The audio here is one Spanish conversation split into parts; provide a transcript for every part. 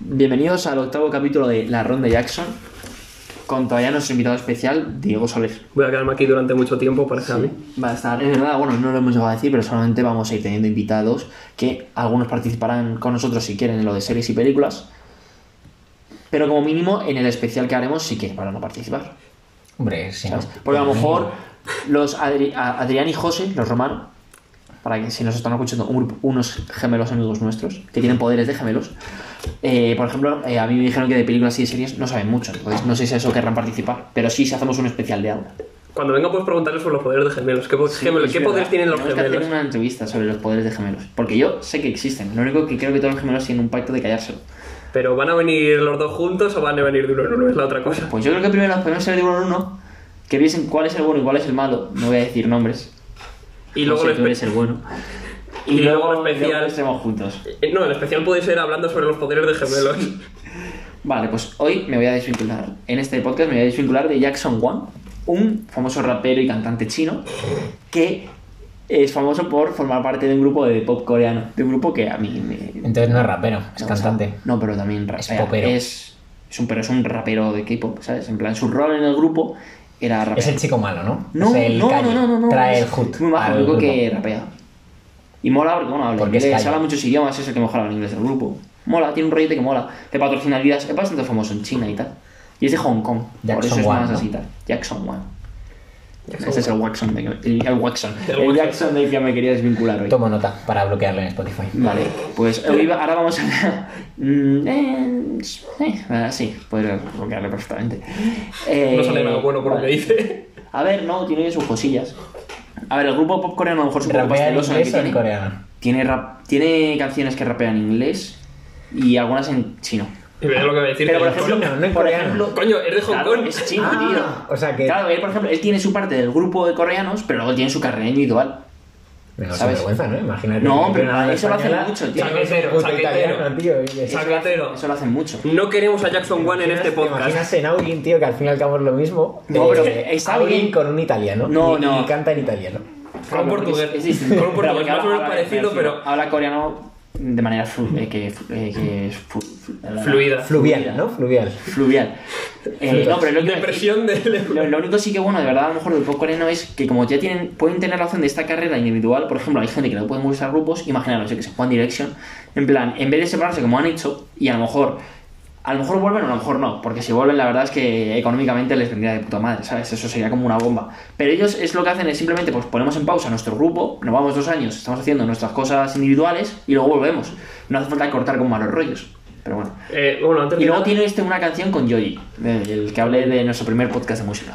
Bienvenidos al octavo capítulo de La Ronda Jackson, con todavía nuestro invitado especial, Diego Soler. Voy a quedarme aquí durante mucho tiempo, parece a mí. Va a estar, es verdad, bueno, no lo hemos llegado a decir, pero solamente vamos a ir teniendo invitados que algunos participarán con nosotros si quieren en lo de series y películas, pero como mínimo en el especial que haremos sí que para no participar. Hombre, sí. Porque a lo mejor los Adri- a- Adrián y José, los romanos, para que si nos están escuchando un grupo- unos gemelos amigos nuestros que tienen poderes de gemelos, eh, por ejemplo, eh, a mí me dijeron que de películas y de series no saben mucho, entonces no sé si a eso querrán participar, pero sí si hacemos un especial de algo. Cuando venga, puedes preguntarles sobre los poderes de gemelos. ¿Qué, po- gemelos- ¿qué poderes tienen los Tenemos que hacer gemelos? una entrevista sobre los poderes de gemelos, porque yo sé que existen, lo único que creo que todos los gemelos tienen un pacto de callárselo. ¿Pero van a venir los dos juntos o van a venir de uno en uno? Es la otra cosa. Pues yo creo que primero nos podemos ser de uno en uno, que viesen cuál es el bueno y cuál es el malo, no voy a decir nombres, Y luego José, el tú eres espe- el bueno. Y luego el especial. luego estemos juntos. Eh, No, el especial puede ser hablando sobre los poderes de gemelos. Vale, pues hoy me voy a desvincular. En este podcast me voy a desvincular de Jackson Wang, un famoso rapero y cantante chino que es famoso por formar parte de un grupo de pop coreano. De un grupo que a mí me. Entonces no es rapero, es no, cantante. o sea, no, pero también rapea. popero. Es, es un, pero es un rapero de K-pop, ¿sabes? En plan, su rol en el grupo era rapear. Es el chico malo, ¿no? No, Es el no, no, no, no, no. Trae el hood. Muy bajo, grupo. que rapea. Y mola porque, bueno, habla Porque inglés, habla muchos idiomas, es el que mejor habla inglés del grupo. Mola, tiene un rollete que mola. De patrocinalidad, es bastante famoso en China y tal. Y es de Hong Kong, por Jackson eso es Wang, más ¿no? así tal. Jackson Wang. Ese es el. Waxon, de, el, el Waxon. El. Jackson del que me quería desvincular hoy. Tomo nota para bloquearle en Spotify. Vale, pues hoy va- ahora vamos a... Mm, eh, eh, sí, puedes bloquearle perfectamente. Eh, No sale nada bueno por lo que dice. A ver, no, tiene sus cosillas. A ver, el grupo pop coreano a lo mejor es un poco ¿Rapea en pasteloso en tiene. coreano? Tiene, rap- tiene canciones que rapean en inglés y algunas en chino. Y veis lo que voy a decir. Pero por ejemplo, no en por coreano. ejemplo, Coño, es de Hong claro, Kong. es chino, Ah, tío. o sea que- Claro, él, por ejemplo, él tiene su parte del grupo de coreanos, pero luego tiene su carrera individual. Menos ¿Sabes? vergüenza, ¿no? Imagínate. No, pero una eso lo hace española mucho, tío. Sacatero. Eso lo hacen mucho. No queremos a Jackson One en este ¿Te imaginas podcast. en Augin, tío, que al fin y al cabo es lo mismo? No, pero Augin bien. con un italiano. No, no. y canta en italiano. Con portugués. es- es. Con portugués, más o menos parecido, pero- Habla coreano de manera flu- eh, que, eh, que es flu- Fluida. Fluvial, ¿no? Fluvial. Fluvial. Eh, no, pero lo que Depresión de... Lo, lo único sí que bueno, de verdad, a lo mejor del pop coreano es que como ya tienen, pueden tener la opción de esta carrera individual, por ejemplo, hay gente que no puede usar grupos, imaginaros, yo que sé, One Direction, en plan, en vez de separarse como han hecho, y a lo mejor, a lo mejor vuelven o a lo mejor no, porque si vuelven la verdad es que económicamente les vendría de puta madre, ¿sabes? Eso sería como una bomba. Pero ellos es lo que hacen es simplemente, pues ponemos en pausa nuestro grupo, nos vamos dos años, estamos haciendo nuestras cosas individuales y luego volvemos. No hace falta cortar con malos rollos. Pero bueno. Eh, bueno, antes Y de luego nada, tiene este una canción con Yoji, el que hablé de nuestro primer podcast de música.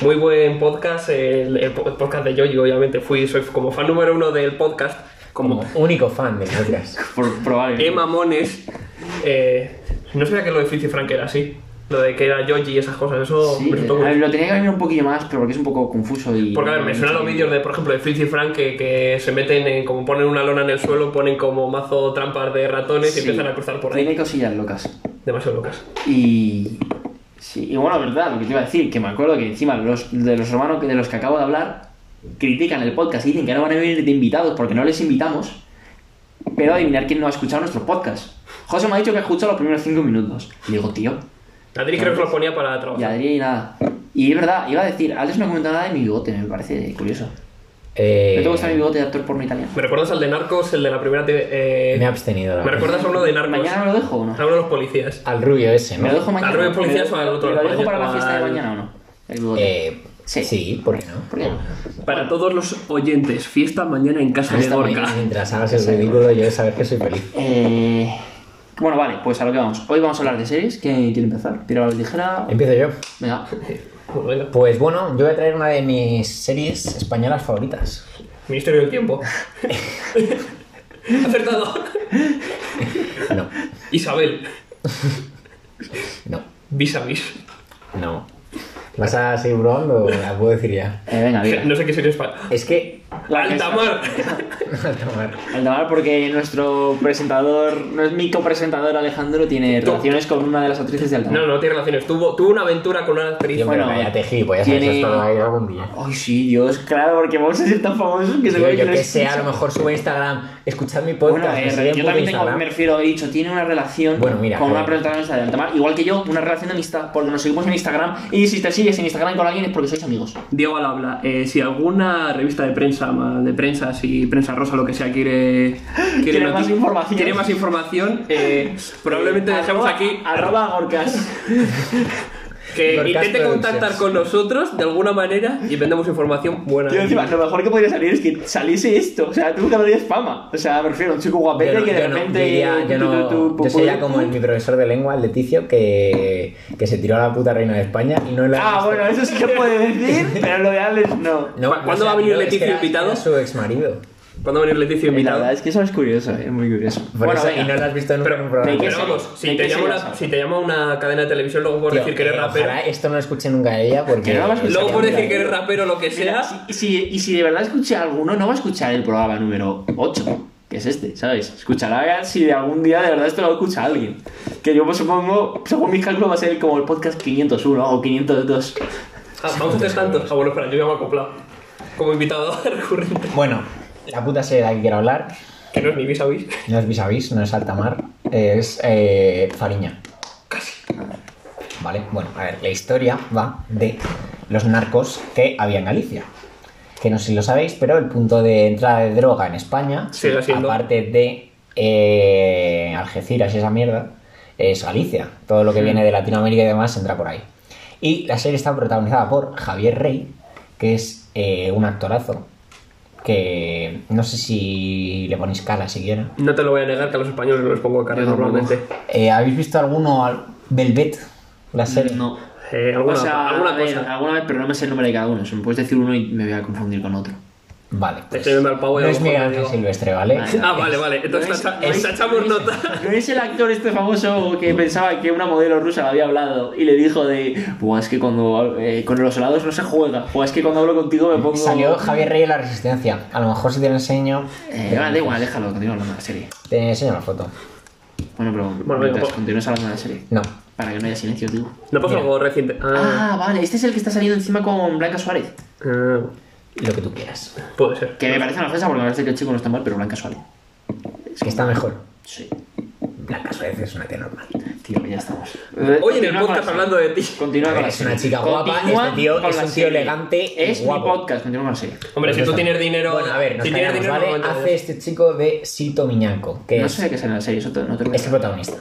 Muy buen podcast, el, el po- el podcast de Yoyi, obviamente. Fui, soy como fan número uno del podcast. Como Como único fan del podcast. Por, probablemente. Emma Mones. Eh, no sabía que lo de Fitzy Frank era así. Lo de que era Yoyi y esas cosas. Eso Sí, me resultó a ver, lo tenía que venir un poquillo más, pero porque es un poco confuso y... Porque a ver, me suenan los vídeos de, por ejemplo, de Fritz y Frank que, que se meten en, como ponen una lona en el suelo, ponen como mazo trampas de ratones Sí. y empiezan a cruzar por ahí. Tiene cosillas locas. Demasiado locas. Y... Sí, y bueno, verdad, lo que te iba a decir, que me acuerdo que encima los, de los hermanos de los que acabo de hablar critican el podcast y dicen que no van a venir de invitados porque no les invitamos, pero adivinar quién no ha escuchado nuestro podcast. José me ha dicho que ha escuchado los primeros cinco minutos. Y digo, tío, Adri creo que lo ponía para y trabajar. Adri y nada. Y es verdad, iba a decir, Alex no ha comentado nada de mi bigote, me parece curioso. Eh, ¿No te gusta mi bigote de actor porno italiano? ¿Me recuerdas al de Narcos, el de la primera... te- eh, Me he abstenido. la ¿Me recuerdas a uno de Narcos? ¿Mañana me lo dejo o no? A uno de los policías. Al rubio ese, ¿no? ¿Me lo dejo mañana? ¿Al Rubio Policías ¿Me o al otro? ¿Me lo dejo para la fiesta de mañana o no? El bigote. Eh, Sí. sí. ¿por qué no? ¿Por qué no? Para todos los oyentes, fiesta mañana en casa de Gorka. mientras hagas el ridículo, yo de saber que soy feliz. Eh, Bueno, vale, pues a lo que vamos. Hoy vamos a hablar de series. ¿Quién quiere empezar? Tiro la ligera. Empiezo yo. Venga. Bueno. Pues bueno, yo voy a traer una de mis series españolas favoritas. Ministerio del Tiempo. Acertado. No, Isabel. no, Vis a vis. no. ¿Vas a seguir probando o la puedo decir ya? Eh, venga. No sé qué serie es para. Es que Que Altamar. Tomar. Altamar, porque nuestro presentador, no es mi copresentador Alejandro, tiene Tú. relaciones con una de las actrices de Altamar. No, no tiene relaciones. Tuvo, tuvo una aventura con una actriz. Yo Bueno, cállate, gilipollas, tiene- eso va a ir algún día. Ay, sí, Dios, claro, porque vamos a ser tan famosos que se yo no que es- sé, a lo mejor sube a Instagram, escuchad mi Bueno, podcast. eh, yo también tengo, me refiero, he dicho, tiene una relación Bueno, mira, con una presentadora de Altamar, igual que yo, una relación de amistad, porque nos seguimos en Instagram, y si te sigues en Instagram con alguien es porque sois amigos. Diego al habla. Eh, si alguna revista de prensa, de prensa, si prensa rosa, lo que sea, quiere. Quiere más noti- información. Quiere más información, eh, probablemente Eh, dejemos arroba- aquí Arroba Gorkas. que intente contactar con nosotros de alguna manera y vendemos información buena. Tío, encima, lo mejor que podría salir es que saliese esto. O sea, tú cada día es fama. O sea, me refiero, un chico guapete no, que de no, repente. yo diría- yo no- tu- tu- yo sería como el, mi profesor de lengua, el Leticio, que, que se tiró a la puta reina de España y no la Ah, bueno, eso sí se puede decir, pero lo de Alex no. No, ¿Cu- cuándo va a venir que era- invitado? era su ex marido. ¿Cuándo va a venir Leticia Y la invitado? verdad es que eso es curioso, es muy curioso. Por bueno, eso, venga. y no lo has visto nunca Pero- en un programa. ¿de Pero vamos, ¿de si te, llama una, si te llama una cadena de televisión, luego puedes Tío, decir que eres eh, rapero. Ojalá esto no lo escuche nunca ella porque... Que no lo. Luego puedes decir que eres rapero o lo que Mira, sea. si- si- y si de verdad escucha alguno, no va a escuchar el programa número 8, que es este, ¿sabes? Escuchará si de algún día de verdad esto lo escucha alguien. Que yo pues, supongo, según mis cálculos, va a ser como el podcast 501 o 502. Ah, vamos a hacer tantos. Ah, bueno, espera, yo ya me he acoplado. Como invitado recurrente. Bueno, la puta serie de la que quiero hablar Que no es ni vis a vis. no es vis a vis, no es Altamar, es eh, Fariña. Vale, bueno, a ver, la historia va de los narcos que había en Galicia. Que no sé si lo sabéis, pero el punto de entrada de droga en España, Sigue siendo. aparte de eh, Algeciras y esa mierda, es Galicia. Todo lo que viene de Latinoamérica y demás entra por ahí. Y la serie está protagonizada por Javier Rey, que es eh, un actorazo. Que no sé si le ponéis cara siquiera. No te lo voy a negar que a los españoles no les pongo cara normalmente. Eh, ¿Habéis visto alguno al Velvet? La serie. No. Eh, alguna o sea, ver, alguna vez, pero no me sé el nombre de cada uno. Si me puedes decir uno y me voy a confundir con otro. Vale. Pues, Este al pavo no es Miguel Ángel Silvestre, ¿vale? Vale. Ah, vale, vale. Entonces No es- es- nota. ¿No es el actor este famoso que pensaba que una modelo rusa le había hablado y le dijo de, Buah, es que cuando eh, con los helados no se juega, o es que cuando hablo contigo me pongo... Salió Javier Rey en la Resistencia. A lo mejor si te lo enseño. Eh, vale, igual, déjalo, continúa hablando de la serie. Te enseño la foto. Bueno, pero Bueno, mientras venga, pues. continúes hablando de la serie. No. Para que no haya silencio, tío. No pasa Mira. algo reciente. Ah, Ah, vale, este es el que está saliendo encima con Blanca Suárez. ah, Lo que tú quieras. puede ser. Que me parece una ofensa porque me parece que el chico no está mal, pero Blanca Suárez. Que está mejor. Sí. Blanca Suárez es una tía normal. Tío, ya estamos. Hoy en el podcast hablando de ti. Continúa con la Es una chica guapa, este tío con es un tío elegante Es guapo. mi podcast, continúa con la serie. Hombre, si tú tienes dinero. Bueno, a ver, si tienes dinero, ¿vale? no me Hace este chico de Sito Miñanco, que No es sé qué sale en la serie, eso no te es el protagonista,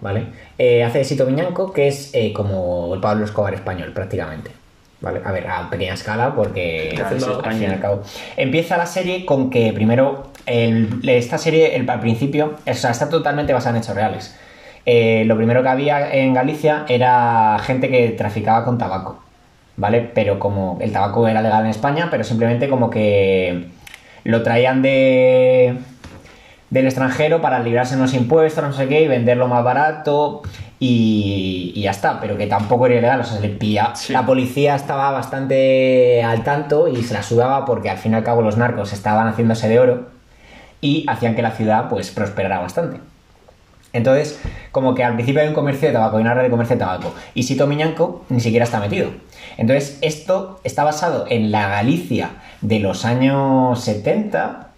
¿vale? Eh, hace de Sito Miñanco, que es eh, como el Pablo Escobar español, prácticamente. ¿Vale? A ver, a pequeña escala, porque Claro, al fin y al cabo. Empieza la serie con que primero, el- esta serie el- al principio, o sea, está totalmente basada en hechos reales. Eh, lo primero que había en Galicia era gente que traficaba con tabaco, ¿vale? Pero como el tabaco era legal en España, pero simplemente como que lo traían de del extranjero para librarse unos impuestos, no sé qué, y venderlo más barato y, y ya está, pero que tampoco era ilegal, o sea, se le pilla. Sí. La policía estaba bastante al tanto y se la sudaba porque al fin y al cabo los narcos estaban haciéndose de oro y hacían que la ciudad pues prosperara bastante. Entonces, como que al principio hay un comercio de tabaco, hay una red de comercio de tabaco. Y Sito Miñanco ni siquiera está metido. Entonces, esto está basado en la Galicia de los años 70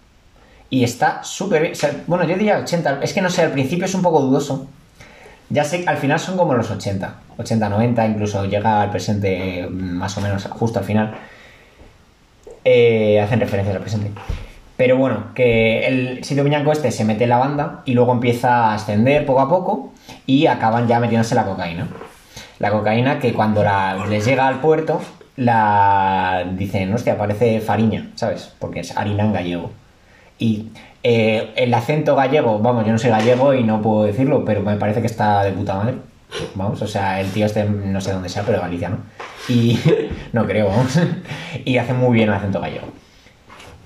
y está súper bien. O sea, bueno, yo diría 80. Es que no sé, al principio es un poco dudoso. Ya sé al final son como los 80. 80, 90, incluso llega al presente mm, más o menos justo al final. Eh, hacen referencias al presente. Pero bueno, que el sitio Miñanco este se mete en la banda y luego empieza a ascender poco a poco y acaban ya metiéndose la cocaína. La cocaína que cuando la- les llega al puerto, la dicen, hostia, parece fariña, ¿sabes? Porque es harina en gallego. Y eh, el acento gallego, vamos, yo no soy gallego y no puedo decirlo, pero me parece que está de puta madre. Vamos, o sea, el tío este no sé dónde sea, pero galiciano. Y no creo, vamos. Y hace muy bien el acento gallego.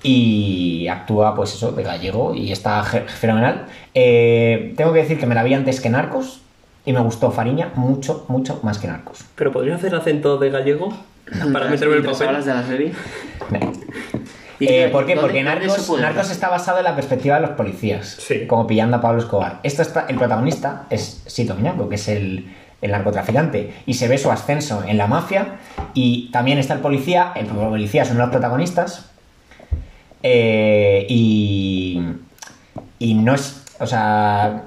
Y actúa, pues eso, de gallego y está fenomenal. Eh, tengo que decir que me la vi antes que Narcos y me gustó Fariña mucho, mucho más que Narcos. Pero podría hacer acento de gallego para meterme el papel. hablas de la serie. ¿Y Eh, ¿Por qué? Porque Narcos, Narcos está basado en la perspectiva de los policías, Sí. como pillando a Pablo Escobar. Esto está, el protagonista es Sito Miñanco, que es el, el narcotraficante, y se ve su ascenso en la mafia, y también está el policía, el policía es uno de los protagonistas, eh, y, y no es, o sea,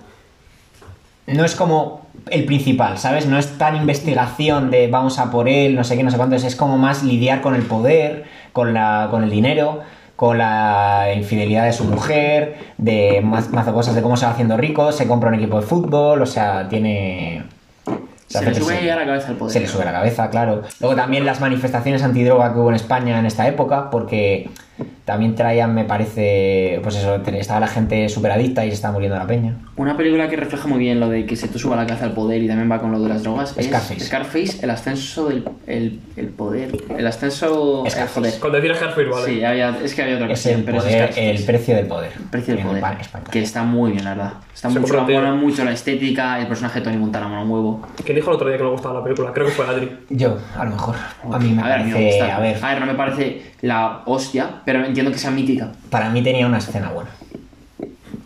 no es como el principal, ¿sabes? No es tan investigación de vamos a por él, no sé qué, no sé cuántos, es como más lidiar con el poder, con, la, con el dinero, con la infidelidad de su mujer, de más, mazo cosas de cómo se va haciendo rico, se compra un equipo de fútbol, o sea, tiene... Se le sube se- ya la cabeza al poder. se le sube la cabeza, claro. Luego también las manifestaciones antidroga que hubo en España en esta época, porque también traían, me parece, pues eso, estaba la gente súper adicta y se estaba muriendo la peña. Una película que refleja muy bien lo de que se te suba la cabeza al poder y también va con lo de las drogas Scarface. es Scarface, el ascenso del el, el poder. El ascenso. Scarface. joder. Con decir Scarface, vale. Sí, había, es que había otra el, pero poder, Scarface. el precio del poder. precio del poder. Que está muy bien, la verdad. Está Se mucho, entero. mucho la estética, el personaje de Tony Montana mola un huevo. ¿Quién dijo el otro día que le gustaba la película? Creo que fue Adri. Yo, a lo mejor. A mí me a ver, a mí me parece. gusta. A ver, no me parece la hostia, pero entiendo que sea mítica. para mí tenía una escena buena.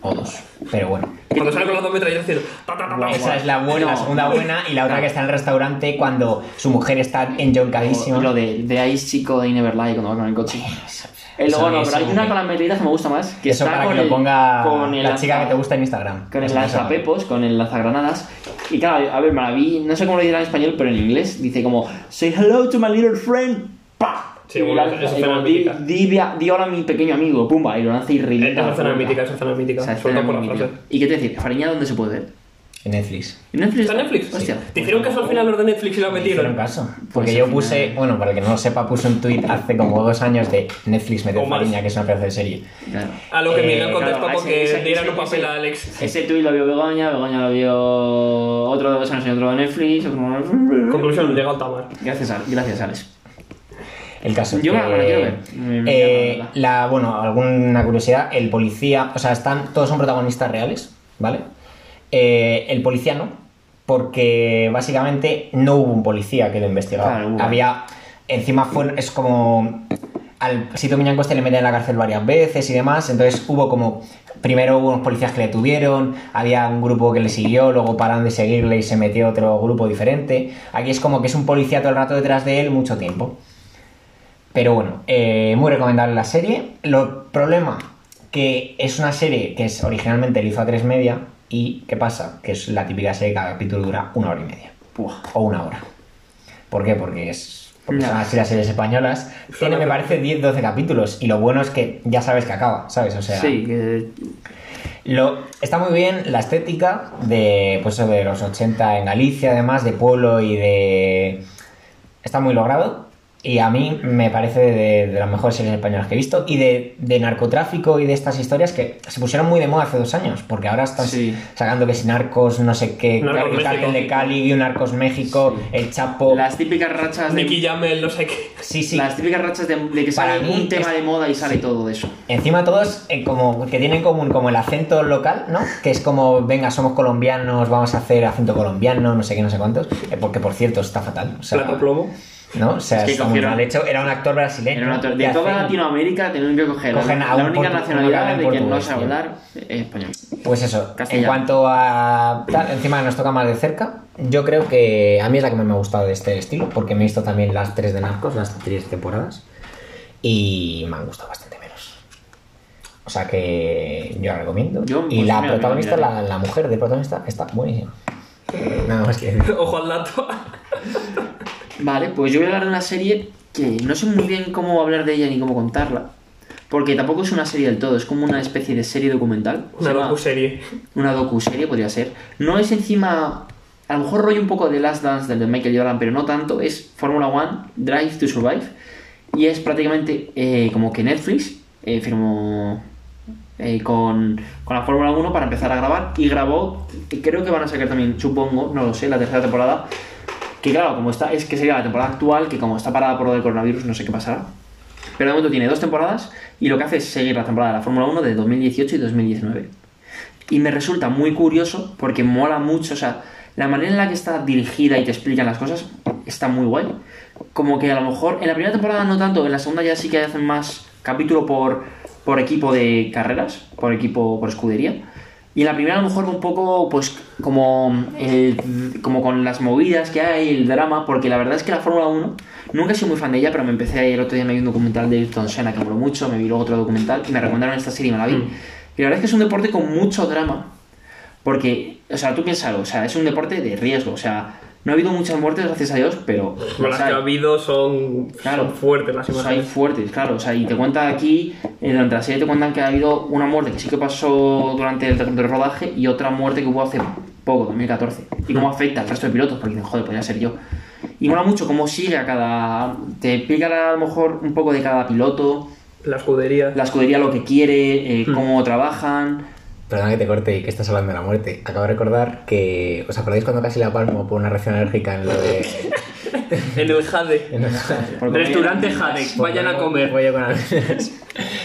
O dos. Pero bueno. Cuando sale con las dos metralletas ta, Esa es la buena, la segunda buena, y la otra que está en el restaurante cuando su mujer está enjoncadísima. O lo de, de Ice Chico de I Never Lie cuando va con el coche. Eh, Eso- luego no, pero hay una con las medidas que me gusta más. Que Eso está para con que el, lo ponga con el la chica que te gusta en Instagram. Con el lanzapepos, con el lanzagranadas. Y claro, a ver, me la vi, no sé cómo lo dirá en español, pero en inglés dice como Say hello to my little friend. ¡Pa! Sí, Y bueno, lanza- es di, mítica. di, di- di ahora a mi pequeño amigo, pumba, y lo lanza y revienta. Es puerta. mítica, esa escena es mítica. Esa Sobre escena todo por la frase. mítica. ¿Y qué te decir? ¿Fariña dónde se puede ver? En Netflix. ¿En Netflix? ¿Está en Netflix? Hostia. ¿Te hicieron caso al final los de Netflix y la Me hicieron metieron? caso. Pues Porque al yo final- puse, bueno, para el que no lo sepa, puse un tweet hace como dos años de Netflix metió O. Fariña, que es una pedazo de serie. Claro. A lo que Eh, Miguel contestó claro, porque ese- ese- un ese- papel ese- a Alex. Ese tuit lo vio Begoña, Begoña lo vio otro de años y otro de Netflix. Otro... Conclusión, llega al Tamar. Gracias, Alex. Gracias, Alex. El caso es Yo que, me la quiero ver. Me- me eh, llama, la, bueno, alguna curiosidad, el policía, o sea, están, todos son protagonistas reales, ¿vale? Eh, el policía no, porque básicamente no hubo un policía que lo. Claro, hubo. Había, encima fue, es como, al Sito Miñanco este le meten en la cárcel varias veces y demás, entonces hubo como, primero hubo unos policías que le tuvieron, había un grupo que le siguió, luego pararon de seguirle y se metió otro grupo diferente. Aquí es como que es un policía todo el rato detrás de él mucho tiempo. Pero bueno, eh, muy recomendable la serie. Lo problema que es una serie que es originalmente le hizo a tres media y ¿qué pasa? Que es la típica serie que cada capítulo dura una hora y media o una hora. ¿Por qué? Porque es porque son así las series españolas. Tiene, me parece, 10-12 capítulos y lo bueno es que ya sabes que acaba, ¿sabes? O sea, Sí, que lo, está muy bien la estética de, pues, de los 80 en Galicia, además, de pueblo y de... Está muy logrado y a mí me parece de, de las mejores series españolas que he visto y de, de narcotráfico y de estas historias que se pusieron muy de moda hace dos años, porque ahora están Sí. sacando que si Narcos, no sé qué, Narcos el Cártel México. de Cali, un Narcos México, el Chapo... las típicas rachas de, Nicky Jamel, no sé qué. Sí, sí. las típicas rachas de, de que Para sale un tema es- de moda y sale todo de eso. Encima todos eh, como que tienen en común como el acento local, ¿no? Que es como, venga, somos colombianos, vamos a hacer acento colombiano, no sé qué, no sé cuántos. Eh, porque por cierto está fatal. O sea, Plato plomo. ¿No? O sea, Es que está muy cogieron- mal hecho. Era un actor brasileño. Era una tor- ¿Qué de toda hacen? Latinoamérica tienen que coger Cogen la, a la un única portu- nacionalidad de quien no portugués, sabe tío. hablar eh, español. Pues eso, en Castellano. cuanto a tal, encima nos toca más de cerca, yo creo que a mí es la que más me ha gustado de este estilo, porque me he visto también las tres de Narcos, las tres temporadas, y me han gustado bastante menos. O sea que yo la recomiendo. Yo, y pues, la mira, protagonista, mira, la, la mujer de protagonista, está buenísima. Nada más que. Ojo al dato. Vale, pues yo voy a hablar de una serie que no sé muy bien cómo hablar de ella ni cómo contarla. Porque tampoco es una serie del todo, es como una especie de serie documental. Una docu-serie. Una docu-serie podría ser. No es encima. A lo mejor rollo un poco de Last Dance del de Michael Jordan, pero no tanto. Es Fórmula One, Drive to Survive. Y es prácticamente eh, como que Netflix eh, firmó eh, con, con la Fórmula 1 para empezar a grabar. Y grabó, y creo que van a sacar también, supongo, no lo sé, la tercera temporada. Que claro, como está, es que sería la temporada actual, que como está parada por lo del coronavirus, no sé qué pasará. Pero de momento tiene dos temporadas y lo que hace es seguir la temporada de la Fórmula 1 de 2018 y 2019. Y me resulta muy curioso porque mola mucho, o sea, la manera en la que está dirigida y te explican las cosas está muy guay. Como que a lo mejor en la primera temporada no tanto, en la segunda ya sí que hacen más capítulo por, por equipo de carreras, por equipo, por escudería. Y en la primera a lo mejor un poco, pues, como, el- como con las movidas que hay, el drama, porque la verdad es que la Fórmula 1, nunca he sido muy fan de ella, pero me empecé, el otro día me vi un documental de Ayrton Senna que me moló mucho, me vi luego otro documental y me recomendaron esta serie y me la vi. Mm. Y la verdad es que es un deporte con mucho drama, porque, o sea, tú piénsalo, o sea, es un deporte de riesgo, o sea, no ha habido muchas muertes, gracias a Dios, pero... Como las las que ha habido son, Claro. son fuertes las imágenes. fuertes, claro. O sea, y te cuenta aquí, eh, durante la serie te cuentan que ha habido una muerte que sí que pasó durante el, el rodaje y otra muerte que hubo hace poco, 2014. Y cómo afecta al resto de pilotos, porque dicen, joder, podría ser yo. Y mola mucho cómo sigue a cada. Te explica a lo mejor un poco de cada piloto, La escudería. la escudería lo que quiere, eh, Hmm. cómo trabajan. Perdona que te corte y que estás hablando de la muerte. Acabo de recordar que. ¿Os acordáis cuando casi la palmo por una reacción alérgica en lo de. En el Jade. en lo- Porque Restaurante Jade. Vayan a comer. Pollo con almendras.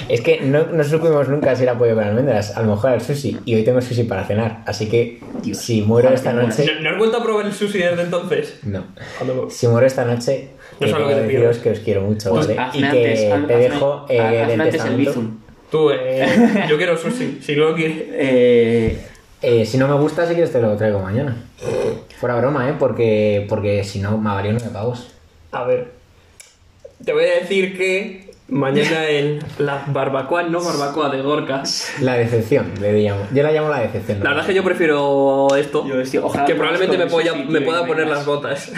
Es que no, no supimos nunca si era pollo con almendras. A lo mejor era el sushi. Y hoy tengo sushi para cenar. Así que Dios, si muero esta noche. ¿No, no has vuelto a probar el sushi desde entonces? No. Si muero esta noche, No que que deciros que os quiero mucho, Pues ¿vale? y que antes, te hazme- dejo eh, hazme del antes el bizum. Tú, eh, yo quiero sushi. Si no lo quieres. Eh, Eh, si no me gusta, si quieres te lo traigo mañana. Fuera broma, ¿eh? Porque, porque si no, me valió nueve pavos. A ver. Te voy a decir que mañana en la barbacoa, no barbacoa de Gorka. La decepción, le llamo. Yo la llamo la decepción. La verdad es que yo prefiero esto. Yo, hostia, ojalá que probablemente me, sushi, me pueda poner las botas.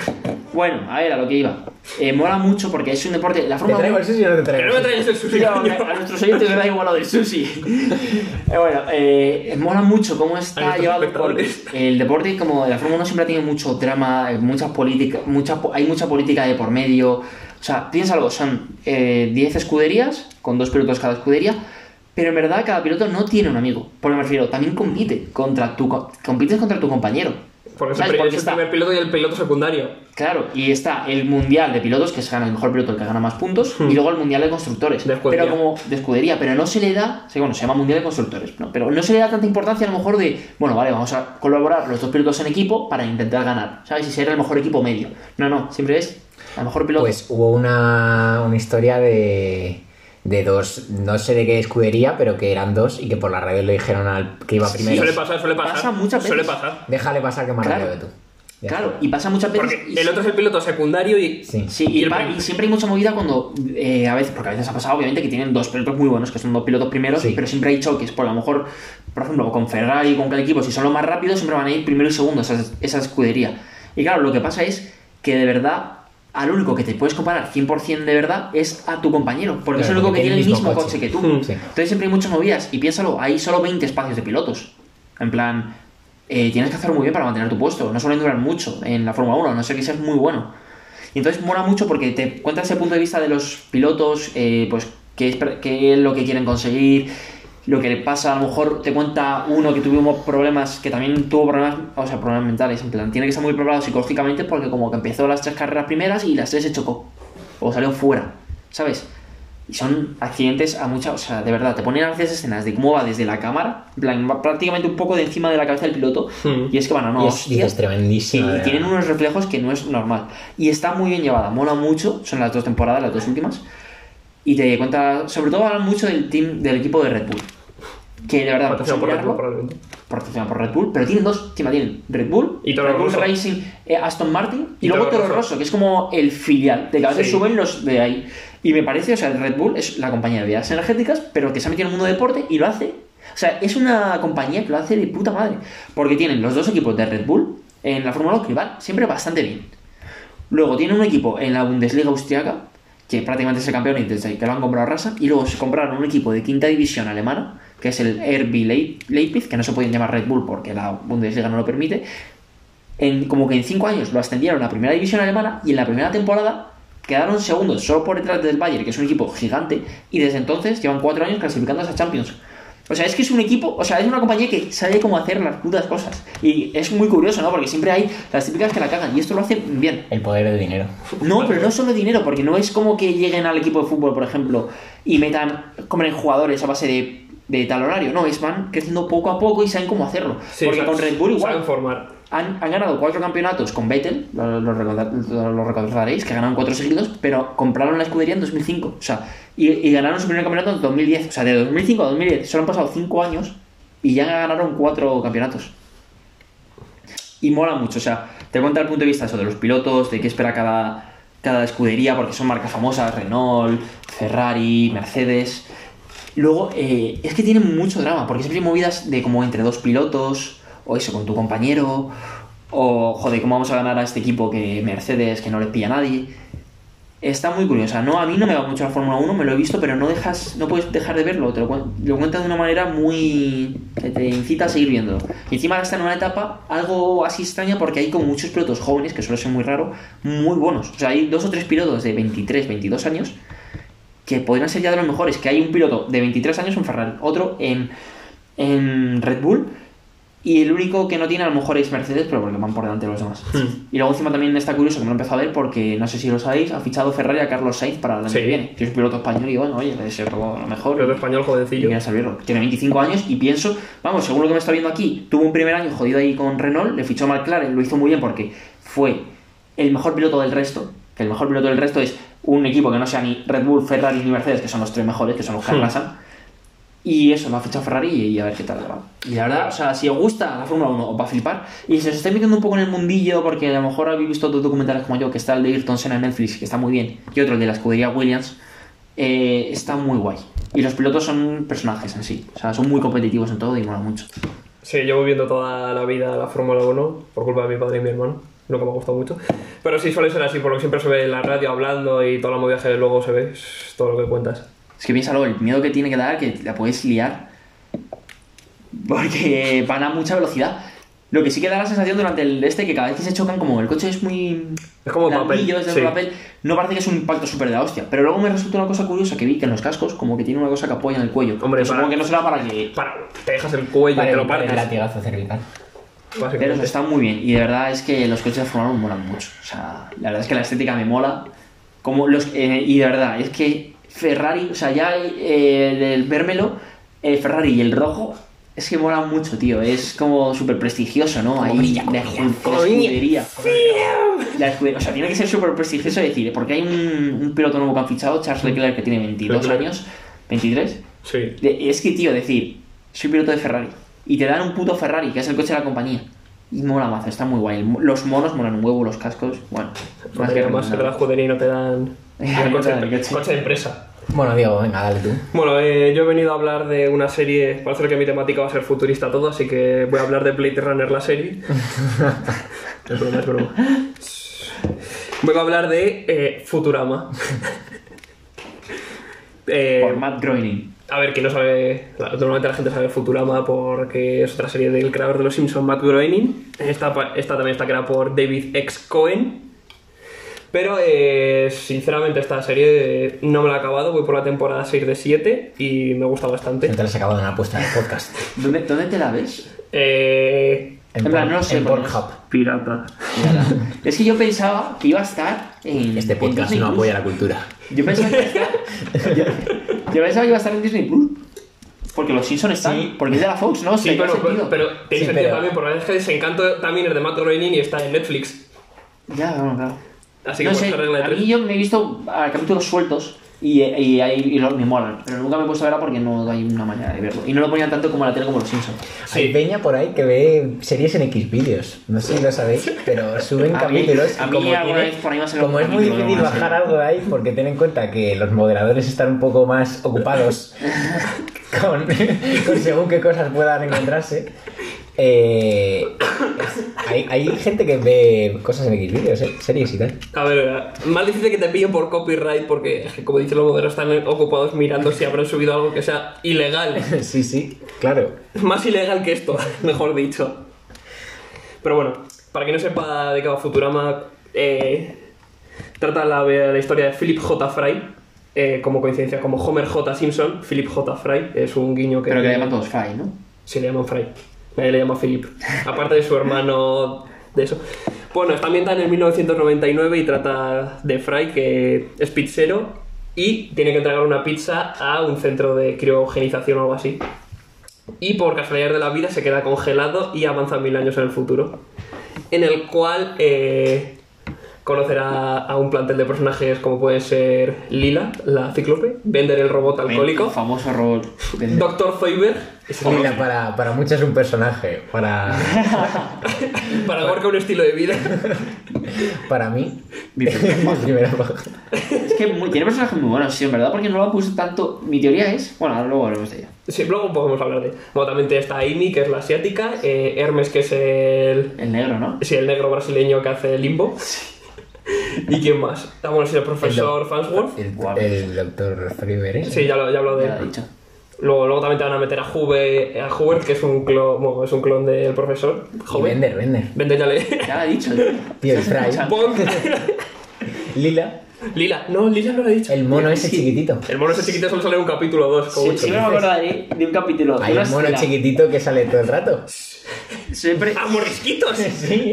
Bueno, a ver, a lo que iba. Eh, mola mucho porque es un deporte. La ¿Te Fórmula traigo 1 el sushi o no te Que traigo? no me el sushi? traigas el sushi. A nuestros oyentes les da igual lo del sushi. Eh, bueno, eh, mola mucho cómo está llevado porque espectadores. el deporte, como la Fórmula 1 siempre tiene mucho drama, eh, muchas políticas, mucha, hay mucha política de por medio. O sea, piénsalo, son eh, 10 escuderías, con dos pilotos cada escudería, pero en verdad cada piloto no tiene un amigo. Porque me refiero, también compite contra tu, co- compites contra tu compañero. Porque es el, primer piloto y el piloto secundario. Claro, y está el mundial de pilotos, que se gana el mejor piloto, el que gana más puntos, Hmm. y luego el mundial de constructores. De escudería. pero como de escudería, pero no se le da, bueno, se llama mundial de constructores, ¿no? pero no se le da tanta importancia a lo mejor de, bueno, vale, vamos a colaborar los dos pilotos en equipo para intentar ganar, ¿sabes? Y ser el mejor equipo medio. No, no, siempre es el mejor piloto. Pues hubo una, una historia de, de dos, no sé de qué escudería, pero que eran dos y que por la radio le dijeron al que iba primero. Suele pasar, suele pasar. Pasa muchas Suele pasar. Déjale pasar que más Claro. rápido que tú. Ya claro, está. y pasa muchas veces. Porque el otro es el piloto secundario y. Sí. Sí, Y y, el pa- prim- y siempre hay mucha movida cuando eh, a veces, porque a veces ha pasado obviamente que tienen dos pilotos muy buenos, que son dos pilotos primeros, Sí. pero siempre hay choques, por a lo mejor, por ejemplo, con Ferrari, con cada equipo, si son los más rápidos, siempre van a ir primero y segundo esa, esa escudería. Y claro, lo que pasa es que de verdad, al único que te puedes comparar 100% de verdad es a tu compañero, porque es el único que tiene el mismo coche. coche. que tú. Sí. Entonces siempre hay muchas movidas, y piénsalo, hay solo 20 espacios de pilotos. En plan, eh, tienes que hacerlo muy bien para mantener tu puesto. No suelen durar mucho en la Fórmula 1, a no sé que seas muy bueno. Y entonces mola mucho porque te cuenta ese punto de vista de los pilotos, eh, pues qué es, qué es lo que quieren conseguir, lo que le pasa, a lo mejor te cuenta uno que tuvimos problemas, que también tuvo problemas, o sea, problemas mentales, en plan, tiene que estar muy preparado psicológicamente porque como que empezó las tres carreras primeras y las tres se chocó, o salió fuera, ¿sabes? Y son accidentes a mucha, o sea, de verdad, te ponen a veces escenas de cómo va desde la cámara, en plan, va prácticamente un poco de encima de la cabeza del piloto, Hmm. y es que van a no, Y es, dices, tremendísimo. Sí, de tienen verdad. unos reflejos que no es normal. Y está muy bien llevada, mola mucho, son las dos temporadas, las dos últimas. Y te cuenta, sobre todo hablan mucho del team, del equipo de Red Bull. Que de verdad, Patrocinado por Red Bull, mirarlo, probablemente. patrocinado por Red Bull, pero tienen dos, encima tienen Red Bull, Y Toro Red Bull Rosso. Racing, eh, Aston Martin y, Y luego Toro Rosso. Rosso, que es como el filial, de que a veces Sí. suben los de ahí. Y me parece, o sea, Red Bull es la compañía de bebidas energéticas, pero que se ha metido en el mundo del deporte y lo hace. O sea, es una compañía que lo hace de puta madre. Porque tienen los dos equipos de Red Bull en la Fórmula 1 que van siempre bastante bien. Luego tiene un equipo en la Bundesliga austriaca, que prácticamente es el campeón y desde que lo han comprado Rasa, y luego se compraron un equipo de quinta división alemana, que es el RB Leip- Leipzig, que no se pueden llamar Red Bull porque la Bundesliga no lo permite. En, como que en cinco años lo ascendieron a primera división alemana y en la primera temporada quedaron segundos, solo por detrás del Bayern, que es un equipo gigante, y desde entonces llevan cuatro años clasificándose a Champions. O sea, es que es un equipo, o sea, es una compañía que sabe cómo hacer las putas cosas. Y es muy curioso, ¿no? Porque siempre hay las típicas que la cagan y esto lo hacen bien. El poder del dinero. No, pero no solo dinero, porque no es como que lleguen al equipo de fútbol, por ejemplo, y metan, compren jugadores a base de, de tal horario. No, es van creciendo poco a poco y saben cómo hacerlo. Sí, porque saben- con Red Bull igual. Saben formar. Han, han ganado cuatro campeonatos con Vettel, lo, lo recorda- lo- lo recordaréis, que ganaron cuatro seguidos, pero compraron la escudería en 2005. O sea, y, y ganaron su primer campeonato en 2010. O sea, de 2005 a 2010 solo han pasado cinco años y ya ganaron cuatro campeonatos. Y mola mucho, o sea, te cuenta el punto de vista eso, de los pilotos, de qué espera cada, cada escudería, porque son marcas famosas, Renault, Ferrari, Mercedes. Luego, eh, es que tienen mucho drama, porque siempre hay movidas de como entre dos pilotos, o eso, con tu compañero, o joder, ¿cómo vamos a ganar a este equipo que Mercedes, que no le pilla a nadie? Está muy curiosa, ¿no? A mí no me va mucho la Fórmula 1, me lo he visto, pero no dejas, no puedes dejar de verlo, te lo, lo cuenta de una manera muy... que te incita a seguir viéndolo. Y encima está en una etapa algo así extraña porque hay como muchos pilotos jóvenes, que suele ser muy raro, muy buenos. O sea, hay dos o tres pilotos de 23, 22 años que podrían ser ya de los mejores, que hay un piloto de 23 años en Ferrari, otro en, en Red Bull, y el único que no tiene a lo mejor es Mercedes, pero porque van por delante de los demás. Hmm. Y luego encima también está curioso, que me lo he empezado a ver, porque no sé si lo sabéis, ha fichado Ferrari a Carlos Sainz para el año Sí. que viene, que es piloto español y bueno, oye, le deseo todo lo mejor. Piloto español jovencillo. Tiene 25 años y pienso, vamos, según lo que me está viendo aquí, tuvo un primer año jodido ahí con Renault, le fichó McLaren, lo hizo muy bien porque fue el mejor piloto del resto, que el mejor piloto del resto es un equipo que no sea ni Red Bull, Ferrari ni Mercedes, que son los tres mejores, que son los que Hmm. arrasan. Y eso, lo ha fichado Ferrari y, a ver qué tal. Y la verdad, o sea, si os gusta la Fórmula 1, os va a flipar. Y si os estáis metiendo un poco en el mundillo, porque a lo mejor habéis visto otros documentales como yo, que está el de Ayrton Senna en Netflix, que está muy bien, y otro el de la escudería Williams, eh, está muy guay. Y los pilotos son personajes en sí. O sea, son muy competitivos en todo y mola mucho. Sí, llevo viendo toda la vida la Fórmula 1 por culpa de mi padre y mi hermano. Nunca me ha gustado mucho. Pero sí suele ser así, por lo que siempre se ve en la radio hablando y la movida que luego se ve, todo lo que cuentas. Es que piénsalo, el miedo que tiene que dar, que la puedes liar. Porque van a mucha velocidad. Lo que sí que da la sensación durante el este que cada vez que se chocan, como el coche es muy. Es como papel, blandillo, es de sí. papel, no parece que es un impacto súper de la hostia. Pero luego me resulta una cosa curiosa que vi que en los cascos, como que tiene una cosa que apoya en el cuello. Hombre, Que supongo que no será para que. Para, te dejas el cuello y Para te lo partes. latigazo cervical. Pero eso está muy bien. Y de verdad es que los coches de Fórmula 1 molan mucho. O sea, la verdad es que la estética me mola. Como los, eh, y de verdad, es que Ferrari, o sea, ya eh, del vérmelo, eh, Ferrari y el rojo, es que mola mucho, tío. Es como súper prestigioso, ¿no? Ahí, brilla, la, escudería. La escudería. O sea, tiene que ser súper prestigioso decir, porque hay un, un piloto nuevo que han fichado, Charles Leclerc, que tiene 22 Leclerc. años, 23. Sí. De- es que, tío, decir, soy piloto de Ferrari. Y te dan un puto Ferrari, que es el coche de la compañía. Y mola mazo, está muy guay. El Los monos molan un huevo, los cascos. Bueno, más que Además, en la escudería no te dan. El coche, el de empresa. Bueno, Diego, venga, dale tú. Bueno, eh, yo he venido a hablar de una serie. Parece que mi temática va a ser futurista todo, así que voy a hablar de Blade Runner, la serie. es broma, es broma. Voy a hablar de eh, Futurama. Eh, Por Matt Groening. a ver, quien no sabe, normalmente la gente sabe Futurama porque es otra serie del creador de Los Simpsons, Matt Groening. Esta, esta también está creada por David X. Cohen. Pero, eh, sinceramente, esta serie eh, no me la he acabado. Voy por la temporada 6 de 7 y me gusta bastante. No te lo has acabado en la puesta del podcast. ¿Dónde, ¿Dónde te la ves? Eh, En plan, no lo sé, En Pornhub. pirata. Es que yo pensaba que iba a estar en. Este podcast no apoya la cultura. Yo pensaba que iba a estar. yo, yo pensaba que iba a estar en Disney Plus. Porque los Simpsons están. Sí. Porque es de la Fox, ¿no? Sí, pero, pero, sentido. pero tiene Sí, sentido pero- también porque es que Desencanto también es de Matt Groening y está en Netflix. Ya, claro, claro. Así que no sé, regla de a tres. mí yo me he visto a capítulos sueltos y, y, ahí- y los- me molan, pero nunca me he puesto a verla porque no hay una manera de verlo. Y no lo ponían tanto como la tele como los Simpsons. Hay peña por ahí que ve series en X vídeos. No sé si lo sabéis, pero suben A mí- capítulos. y a mí como alguna tiene- vez por ahí me ha salido como un es muy capítulo difícil bajar algo de ahí, porque ten en cuenta que los moderadores están un poco más ocupados con, con según qué cosas puedan encontrarse. Eh, es- hay, hay gente que ve cosas en X vídeos, eh, series y tal. A ver, más difícil que te pillen por copyright porque, como dicen los modelos, están ocupados mirando si habrán subido algo que sea ilegal. Sí, sí, claro. Más ilegal que esto, mejor dicho. Pero bueno, para quien no sepa de qué va Futurama, eh, trata la, la historia de Philip J. Fry, eh, como coincidencia, como Homer J. Simpson. Philip J. Fry es un guiño que. Pero que le llaman todos Fry, ¿no? Sí, le llaman Fry. Nadie le llama Philip. Aparte de su hermano de eso. Bueno, está ambientada en el 1999 y trata de Fry, que es pizzero y tiene que entregar una pizza a un centro de criogenización o algo así. Y por casualidad de la vida se queda congelado y avanza mil años en el futuro. en el cual eh, conocerá a un plantel de personajes como puede ser Lila, la cíclope, Bender el robot El alcohólico, famoso rol. de- Doctor Zoiber, ese Mira, para, para muchos es un personaje. Para, para Gorka un estilo de vida. para mí. Mi primera. Es que muy- tiene personajes muy buenos, sí, en verdad, porque no lo ha puesto tanto. Mi teoría es. Bueno, ahora luego hablamos de ella. Sí, luego podemos hablar de. Bueno, también está Amy, que es la asiática, eh, Hermes, que es el. El negro, ¿no? Sí, el negro brasileño que hace limbo. ¿Y quién más? Ah, bueno, sí, el profesor Fansworth. El, Guau. el doctor Freeber, ¿eh? Sí, ya lo, ya hablo de Ya lo he él. dicho. Luego, luego también te van a meter a Juve, a Hubert, que es un clon, bueno, es un clon del profesor. Y Joven. Bender, Bender. Vende ya le. Ya lo he dicho, tío. El Fry. Lila. Lila, no, Lila no lo he dicho. El mono ese chiquitito. El mono ese chiquito solo sale en un capítulo 2, como Sí, siempre me acordaré de un capítulo. de Hay una un mono chiquitito que sale todo el rato. Siempre. ¡Ah, morisquitos! Sí.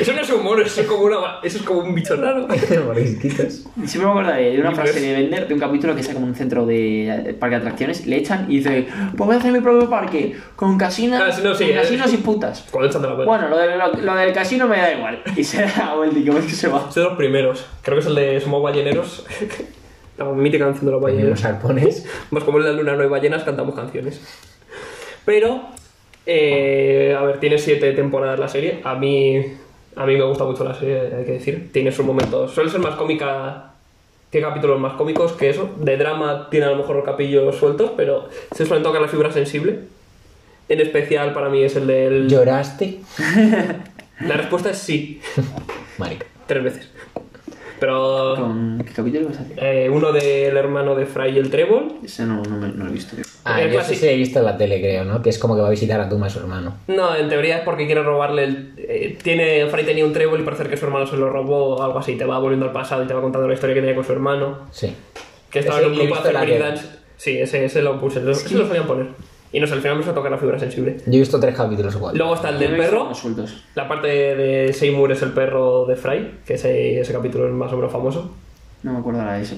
Eso no es un mono, eso es como, una, eso es como un bicho raro. Morisquitos. Siempre me acordaré de una frase de Bender, de un capítulo que está como un centro de eh, parque de atracciones, le echan y dice, pues voy a hacer mi propio parque, con casinos, Ah, sí, no, sí, con eh. casinos y putas. Cuando echan de la pena. Bueno, lo, de- lo- lo del casino me da igual. Y se da vuelta y es que se va. Es de los primeros. Creo que es el de Somos Balleneros. La mítica canción de los balleneros. Tenemos arpones. Pues como en la luna no hay ballenas, cantamos canciones. Pero, eh, a ver, tiene siete temporadas la serie. A mí, a mí me gusta mucho la serie, hay que decir. Tiene sus momentos. Suele ser más cómica. Tiene capítulos más cómicos que eso. De drama tiene a lo mejor capillos sueltos, pero se suelen tocar la fibra sensible. En especial para mí es el del. ¿Lloraste? La respuesta es sí. Marica. Tres veces. Pero. ¿Con qué capítulo vas a hacer? eh, uno del hermano de Fry y el Trébol. Ese no, no, me- no lo he visto. tío. Ah, El yo sí sí he visto en la tele, creo, ¿no? Que es como que va a visitar a Tuma a su hermano. No, en teoría es porque quiere robarle el... eh, tiene, Fry tenía un trébol y parece que su hermano se lo robó o algo así. Te va volviendo al pasado y te va contando la historia que tenía con su hermano. Sí. Que estaba Ese en un grupo de hacer. Sí, ese, ese lo puse. Lo, ese lo solían poner. Y no sé, al final me se toca la fibra sensible. Yo he visto tres capítulos igual. Luego está el del perro. sueltos. La parte de Seymour es el perro de Fry, que ese, ese capítulo es más o menos famoso. No me acuerdo ahora de ese.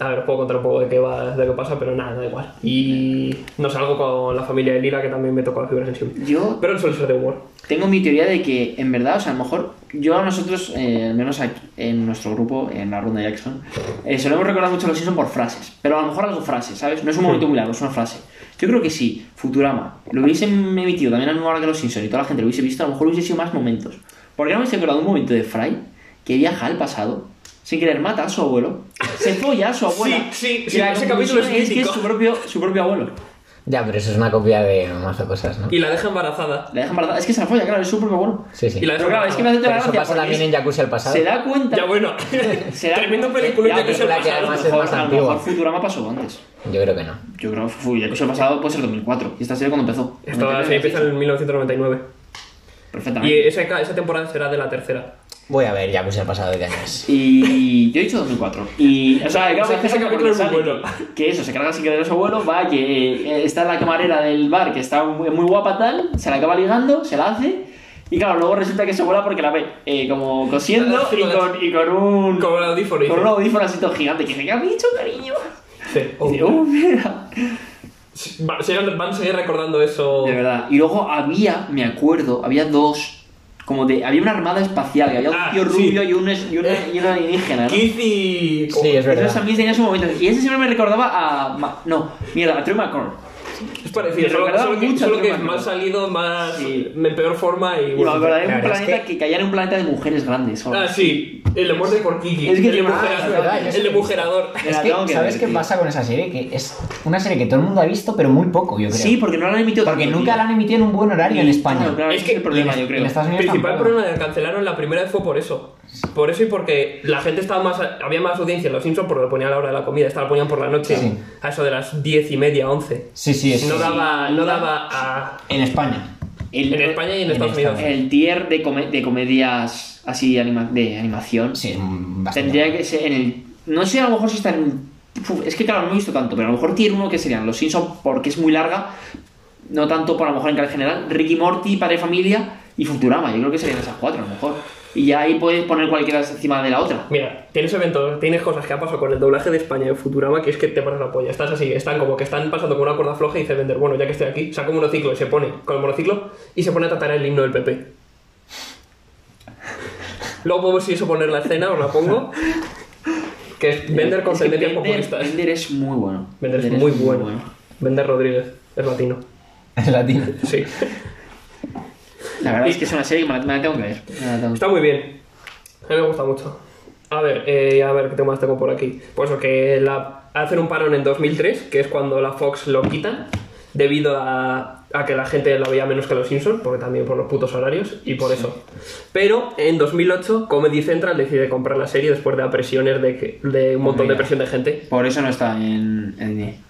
A ver, os puedo contar un poco de qué va, de qué pasa, pero nada, da igual. Y no sé, algo con la familia de Lila que también me tocó la fibra sensible. Yo Pero él suele ser de humor. tengo mi teoría de que, en verdad, o sea, a lo mejor yo a nosotros, eh, al menos aquí, en nuestro grupo, en la ronda Jackson, eh, solemos recordar mucho a los Simpsons por frases, pero a lo mejor algo frases, ¿sabes? No es un momento muy largo, es una frase. Yo creo que sí, Futurama, lo hubiesen emitido también a la misma hora que los Simpsons y toda la gente lo hubiese visto, a lo mejor hubiese sido más momentos. Porque no me he acordado un momento de Fry que viaja al pasado, sin querer mata a su abuelo, se folla a su abuela. Sí, sí, y sí, la ese capítulo es es que es su propio, su propio abuelo. Ya, pero eso es una copia de mazo cosas, ¿no? Y la deja embarazada. La deja embarazada. Es que se la folla, claro, es su propio abuelo. Sí, sí. Y la Pero deja claro, es que me hace toda Pero la eso gracia. pasa también en Yakuza el pasado. Se da cuenta. Ya bueno. se da Tremendo película Ya, ya que pero se la ha que pasado. además A es lo mejor- más a lo mejor Futurama pasó antes. Yo creo que no. Yo creo que fue, el pasado puede ser 2004. Y esta serie cuando empezó. Esto 99, se empieza en 1999. Y Perfectamente. esa, esa temporada será de la tercera. Voy a ver Yakuza el pasado de es. Y yo he dicho 2004. Y, o sea, claro, ese capítulo es muy porque bueno. Que eso, se carga sin querer a su abuelo, va, que eh, está la camarera del bar, que está muy, muy guapa tal, se la acaba ligando, se la hace. Y claro, luego resulta que se vuela porque la ve eh, como cosiendo y con, y con un. Con el audífono. Con un audífono así todo gigante. Que ¿qué has dicho, cariño? Sí. Y dice, "Uh, mira. Van a seguir recordando eso. De verdad. Y luego había, me acuerdo, había dos. Como de. Había una armada espacial, que había un Ah, tío sí. rubio y un, y una, y una alienígena, ¿no? Keith y... Sí, es verdad. Esos también tenían su momento. Y ese siempre me recordaba a. Ma- no, mierda, a Troy McClure. Es parecido, Me solo, solo que, mucho a solo que es más salido, más... Sí. en peor forma y... Bueno, la un verdad es planeta que- que... caía en un planeta de mujeres grandes. o Ah, sí. El de muerte por Kiki. Es que el, mujerador. es verdad, que, ¿sabes ver, qué tío. pasa con esa serie? Que es una serie que todo el mundo ha visto, pero muy poco, yo creo. Sí, porque no la han emitido Porque nunca la han emitido en un buen horario en España. Es que el problema, yo creo. El principal problema de cancelaron la primera vez fue por eso. Por eso y porque la gente estaba más. Había más audiencia en los Simpsons porque lo ponían a la hora de la comida. Esta la ponían por la noche Sí. a eso de las diez y media, once. Sí, sí, es No sí. daba, no daba a. En España. El- En España y en En Estados Estados Unidos. El tier de, come- de comedias así anima- de animación Sí, tendría que ser en el. No sé a lo mejor si está en. Uf, es que claro, no he visto tanto, pero a lo mejor tier 1 que serían Los Simpsons porque es muy larga, no tanto por a lo mejor en general, Ricky Morty, Padre Familia y Futurama. Yo creo que serían esas cuatro a lo mejor. Y ya ahí puedes poner cualquiera encima de la otra. Mira, tienes eventos, tienes cosas que han pasado con el doblaje de España en Futurama que es que te pones la polla. Estás así, están como que están pasando con una cuerda floja y dice Vender, bueno, ya que estoy aquí, saca un monociclo y se pone con el monociclo y se pone a tratar el himno del PP. Luego podemos si eso poner la escena, os la pongo. Que es Bender con Es que tendencias populistas. Bender es muy bueno. Bender es muy bueno. Bender Rodríguez, es latino. Es latino. Sí. La verdad Y- es que es una serie que me la, me la tengo que ver. Me la tengo- Está muy bien. A mí me gusta mucho. A ver, eh, a ver qué temas tengo por aquí. Pues lo que la, hacen un parón en 2003, que es cuando la Fox lo quitan, debido a, a que la gente la veía menos que los Simpsons, porque también por los putos horarios, y por eso. Pero en 2008, Comedy Central decide comprar la serie después de presiones de, un montón de presión de gente. Por eso no está en, en Disney.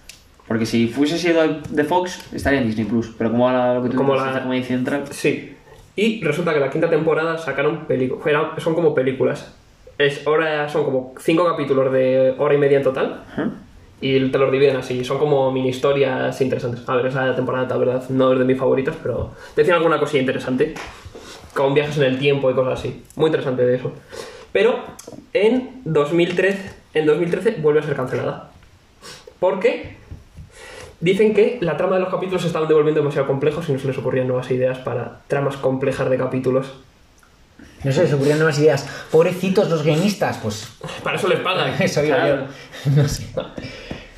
Porque si fuese sido de Fox, estaría en Disney Plus. Pero como ahora lo que tú Como dices, la- ahí central. Sí. Y resulta que la quinta temporada sacaron películas. Son como películas. Es, ahora son como cinco capítulos de hora y media en total. Y te los dividen así, son como mini historias interesantes. A ver, esa temporada, la verdad, no es de mis favoritas, pero decían alguna cosilla interesante. Con viajes en el tiempo y cosas así. Muy interesante de eso. Pero en 2013, en 2013 vuelve a ser cancelada. Porque dicen que la trama de los capítulos se estaban devolviendo demasiado complejos y no se les ocurrían nuevas ideas para tramas complejas de capítulos. No se les ocurrieron nuevas ideas. Pobrecitos los guionistas, pues Para eso les pagan. eso digo Claro. yo. No sé.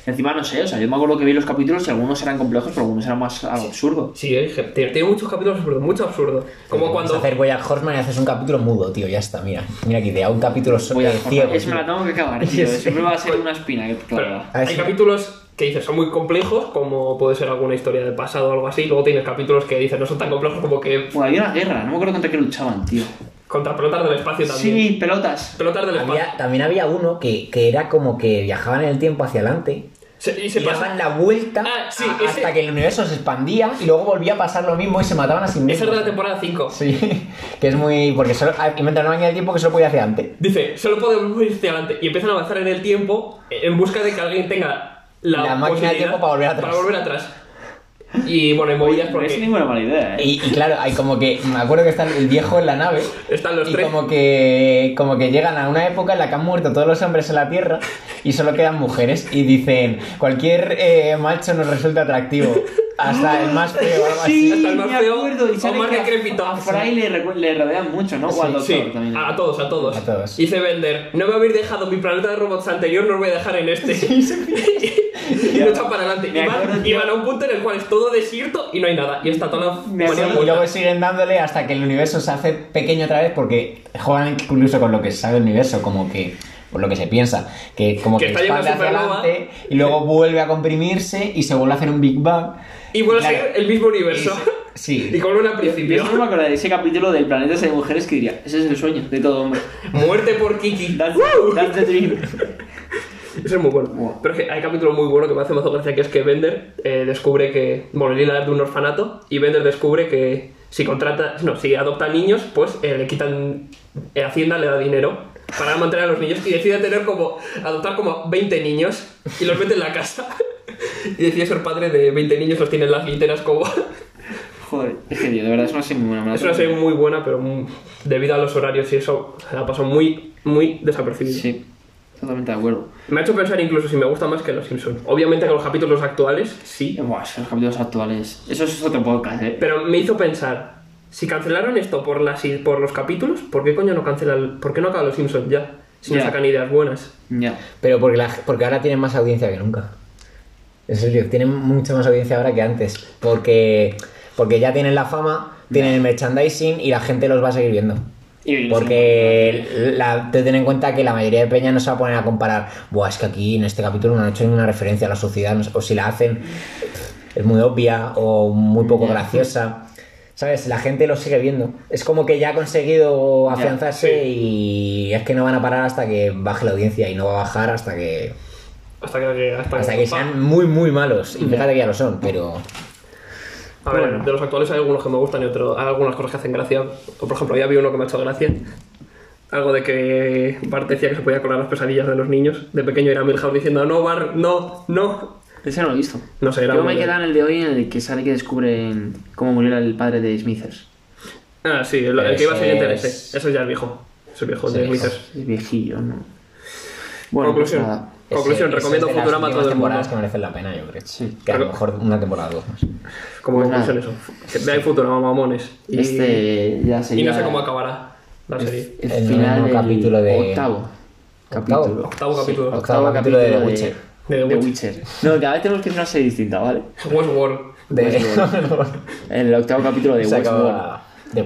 Encima no sé, o sea, yo me acuerdo que vi los capítulos y algunos eran complejos, pero algunos eran más algo absurdo. Sí, eh, tiene, tiene muchos capítulos absurdos, mucho absurdo. Como cuando... hacer Horseman y haces un capítulo mudo, tío, ya está, mira. Mira qué idea, un capítulo so- Voy a ciego. Es me tío. la tengo que acabar, tío. Siempre va a ser una espina que Pero clava. A ver hay capítulos que dices son muy complejos, como puede ser alguna historia del pasado o algo así. Luego tienes capítulos que dices no son tan complejos como que Bueno, había una guerra, no me acuerdo contra qué luchaban, tío. contra pelotas del espacio también. Sí, pelotas. Pelotas del espacio. Había- también había uno que, que era como que viajaban en el tiempo hacia adelante Se- y se y daban la vuelta Ah, sí, a- ese- hasta que el universo se expandía y luego volvía a pasar lo mismo y se mataban a sí Esa mismos. es de la temporada 5. Sí, que es muy... porque solo ah, inventan una máquina del tiempo que solo podía hacer antes. Dice, solo podemos ir hacia adelante. Y empiezan a avanzar en el tiempo en busca de que alguien tenga la, La máquina posibilidad tiempo para volver atrás. Para volver atrás. Y bueno, hay movidas No es porque ninguna mala idea, eh. Y, y claro, hay como que... Me acuerdo que está el viejo en la nave están los y tres. como que, como que llegan a una época en la que han muerto todos los hombres en la Tierra y solo quedan mujeres y dicen, cualquier eh, macho nos resulta atractivo, hasta el más feo algo así. hasta el más me feo, acuerdo, y o sale más que a- decrépito. A Fry le, le rodean mucho, ¿no? O Sí, doctor también. a, a todos, a todos. A todos. Dice Bender, no me habéis dejado mi planeta de robots anterior, no os voy a dejar en este. y lo echan para adelante. Me Y van, y tío. van a un punto en el cual es todo desierto y no hay nada. Y está toda la Me Y luego siguen dándole hasta que el universo se hace pequeño otra vez porque juegan incluso con lo que se sabe del universo, como que por lo que se piensa, que como Que que, expande hacia adelante y luego vuelve a comprimirse y se vuelve a hacer un Big Bang. Y vuelve Claro, a ser el mismo universo. Sí. Y al Yo principio. solo me acuerdo de ese capítulo del planeta de mujeres que diría, ese es el sueño de todo hombre. Muerte por Kiki. That's, that's the dream. Eso es muy bueno. Wow. Pero es que hay capítulo muy bueno que me hace más gracia, que es que Bender eh, descubre que... Bueno, Lila es de un orfanato y Bender descubre que si contrata... No, si adopta niños, pues eh, le quitan... eh, Hacienda le da dinero para mantener a los niños y decide tener como... Adoptar como 20 niños y los mete en la casa. y decide ser padre de 20 niños, los tiene en las literas como... Joder, es que tío, de verdad es una serie muy buena. es una serie muy buena, pero mm, debido a los horarios y eso, se la pasó muy, muy desapercibido. Sí, totalmente de acuerdo. Me ha hecho pensar incluso si me gusta más que Los Simpsons. Obviamente con los capítulos actuales, sí. Buah, los capítulos actuales. Eso es otro podcast, eh. Pero me hizo pensar, si cancelaron esto por, las, por los capítulos, ¿por qué coño no cancelan, por qué no acaban Los Simpsons ya? Si no sacan ideas buenas. Ya. Pero porque, la- porque ahora tienen más audiencia que nunca. En serio, tienen mucha más audiencia ahora que antes. Porque, porque ya tienen la fama, tienen el merchandising y la gente los va a seguir viendo. Y Porque la, te ten en cuenta que la mayoría de peña no se va a poner a comparar. Buah, es que aquí en este capítulo no han hecho ninguna referencia a la sociedad. no sé", O si la hacen, es muy obvia o muy poco graciosa. ¿Sabes? La gente lo sigue viendo. Es como que ya ha conseguido afianzarse y es que no van a parar hasta que baje la audiencia y no va a bajar hasta que Hasta que, hasta hasta que sean muy muy malos. Y fíjate que ya lo son, pero A ver, Bueno. de los actuales hay algunos que me gustan y otros, hay algunas cosas que hacen gracia. O, por ejemplo, ya vi uno que me ha hecho gracia. Algo de que Bart decía que se podía colar las pesadillas de los niños. De pequeño era Milhouse diciendo, no, Bart, no, no. Ese no lo he visto. No sé, era Yo me quedado en el de hoy en el que sale que descubren cómo murió el padre de Smithers. Ah, sí, el, el que iba siguiente es- ese. Eso ya es viejo. Eso es viejo, de. Smithers. Es viejillo, ¿no? Bueno, Conclusión. pues nada. Conclusión, ese- ese recomiendo es Futurama a todo el temporadas mundo. que merecen la pena, yo creo. Sí. Que a lo mejor una temporada o dos más. Como Pues conclusión eso. Que vean Futurama, mamones. Y, Este ya y sería... no sé cómo acabará. la serie. El, El final del capítulo de- octavo. Capítulo. Octavo capítulo. Sí, Octavo capítulo de The Witcher. De The The Witcher. Witcher. No, cada vez tenemos que hacer una serie distinta, ¿vale? Westworld. De... El octavo capítulo de Se Westworld. acaba- de-